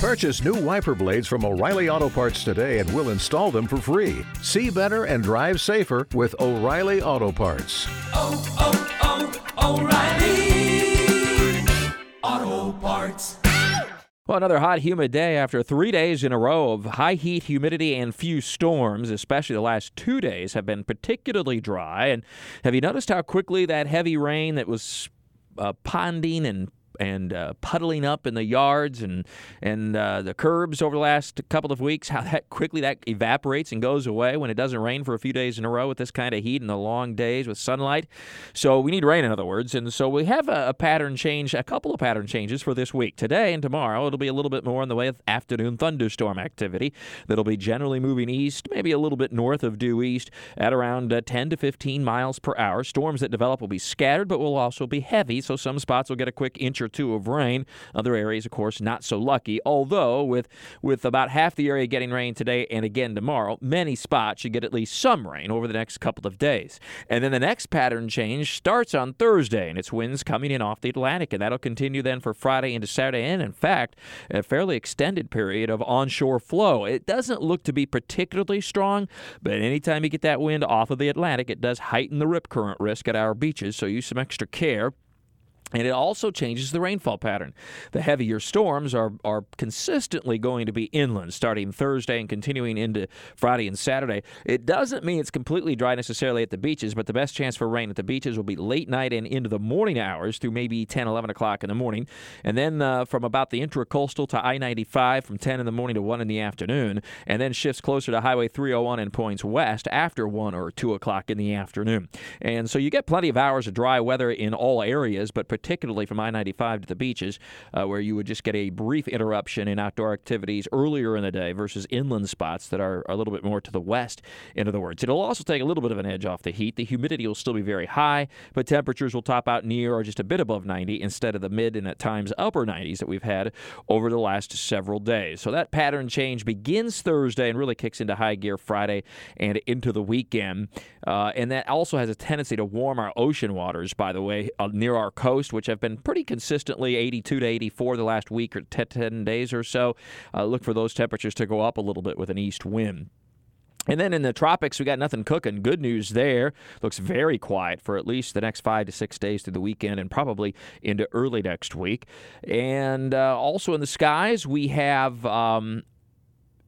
Purchase new wiper blades from O'Reilly Auto Parts today and we'll install them for free. See better and drive safer with O'Reilly Auto Parts. oh, oh, oh, O'Reilly Auto Parts. Well, another hot, humid day after three days in a row of high heat, humidity, and few storms, especially the last two days, have been particularly dry. And have you noticed how quickly that heavy rain that was uh, ponding and and uh, puddling up in the yards and and uh, the curbs over the last couple of weeks. How that quickly that evaporates and goes away when it doesn't rain for a few days in a row with this kind of heat and the long days with sunlight. So we need rain, in other words. And so we have a, a pattern change, a couple of pattern changes for this week. Today and tomorrow, it'll be a little bit more in the way of afternoon thunderstorm activity that'll be generally moving east, maybe a little bit north of due east at around uh, 10 to 15 miles per hour. Storms that develop will be scattered, but will also be heavy. So some spots will get a quick inch or two of rain. Other areas, of course, not so lucky. Although with with about half the area getting rain today and again tomorrow, many spots should get at least some rain over the next couple of days. And then the next pattern change starts on Thursday, and it's winds coming in off the Atlantic, and that'll continue then for Friday into Saturday, and in fact, a fairly extended period of onshore flow. It doesn't look to be particularly strong, but anytime you get that wind off of the Atlantic, it does heighten the rip current risk at our beaches. So use some extra care. And it also changes the rainfall pattern. The heavier storms are, are consistently going to be inland starting Thursday and continuing into Friday and Saturday. It doesn't mean it's completely dry necessarily at the beaches, but the best chance for rain at the beaches will be late night and into the morning hours through maybe 10, 11 o'clock in the morning. And then uh, from about the intracoastal to I 95 from 10 in the morning to 1 in the afternoon. And then shifts closer to Highway 301 and points west after 1 or 2 o'clock in the afternoon. And so you get plenty of hours of dry weather in all areas, but particularly from I 95 to the beaches, uh, where you would just get a brief interruption in outdoor activities earlier in the day versus inland spots that are a little bit more to the west, in other words. It'll also take a little bit of an edge off the heat. The humidity will still be very high, but temperatures will top out near or just a bit above 90 instead of the mid and at times upper 90s that we've had over the last several days. So that pattern change begins Thursday and really kicks into high gear Friday and into the weekend. Uh, and that also has a tendency to warm our ocean waters, by the way, uh, near our coast, which have been pretty consistently 82 to 84 the last week or 10, 10 days or so. Uh, look for those temperatures to go up a little bit with an east wind. And then in the tropics, we got nothing cooking. Good news there. Looks very quiet for at least the next five to six days through the weekend and probably into early next week. And uh, also in the skies, we have um,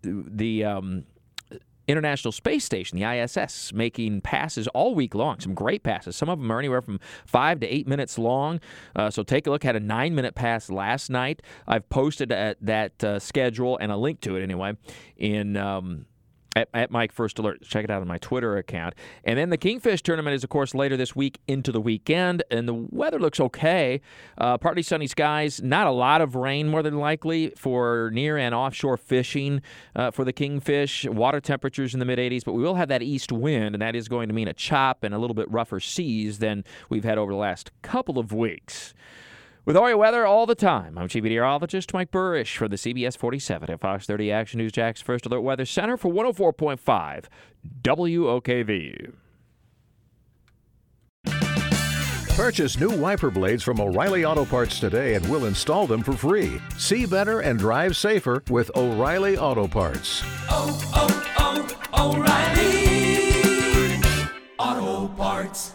the. Um, International Space Station, the ISS, making passes all week long. Some great passes. Some of them are anywhere from five to eight minutes long. Uh, so take a look. Had a nine minute pass last night. I've posted at that uh, schedule and a link to it anyway in. Um, at, at Mike First Alert. Check it out on my Twitter account. And then the Kingfish tournament is, of course, later this week into the weekend, and the weather looks okay. Uh, partly sunny skies, not a lot of rain, more than likely, for near and offshore fishing uh, for the Kingfish. Water temperatures in the mid 80s, but we will have that east wind, and that is going to mean a chop and a little bit rougher seas than we've had over the last couple of weeks. With O'Reilly Weather all the time, I'm Chief Meteorologist Mike Buresh for the CBS 47 and Fox 30 Action News Jax First Alert Weather Center for 104.5 WOKV. Purchase new wiper blades from O'Reilly Auto Parts today and we'll install them for free. See better and drive safer with O'Reilly Auto Parts. Oh, oh, oh, O'Reilly Auto Parts.